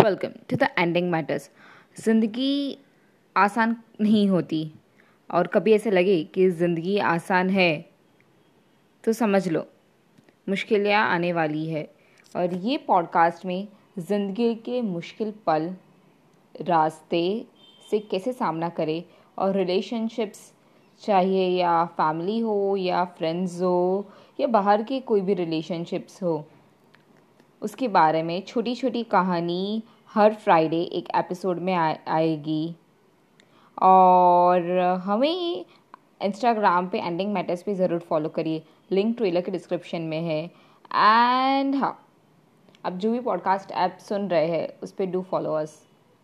Welcome to the ending matters ज़िंदगी आसान नहीं होती, और कभी ऐसे लगे कि ज़िंदगी आसान है तो समझ लो, मुश्किलें आने वाली है। और ये पॉडकास्ट में ज़िंदगी के मुश्किल पल, रास्ते से कैसे सामना करें, और रिलेशनशिप्स चाहिए या फैमिली हो, या फ्रेंड्स हो, या बाहर के कोई भी रिलेशनशिप्स हो उसके बारे में छोटी छोटी कहानी हर फ्राइडे एक एपिसोड में आ, आएगी। और हमें इंस्टाग्राम पे एंडिंग मैटर्स पे ज़रूर फॉलो करिए। लिंक ट्रेलर के डिस्क्रिप्शन में है। एंड हाँ अब जो भी पॉडकास्ट ऐप सुन रहे हैं उस पर डू फॉलो अस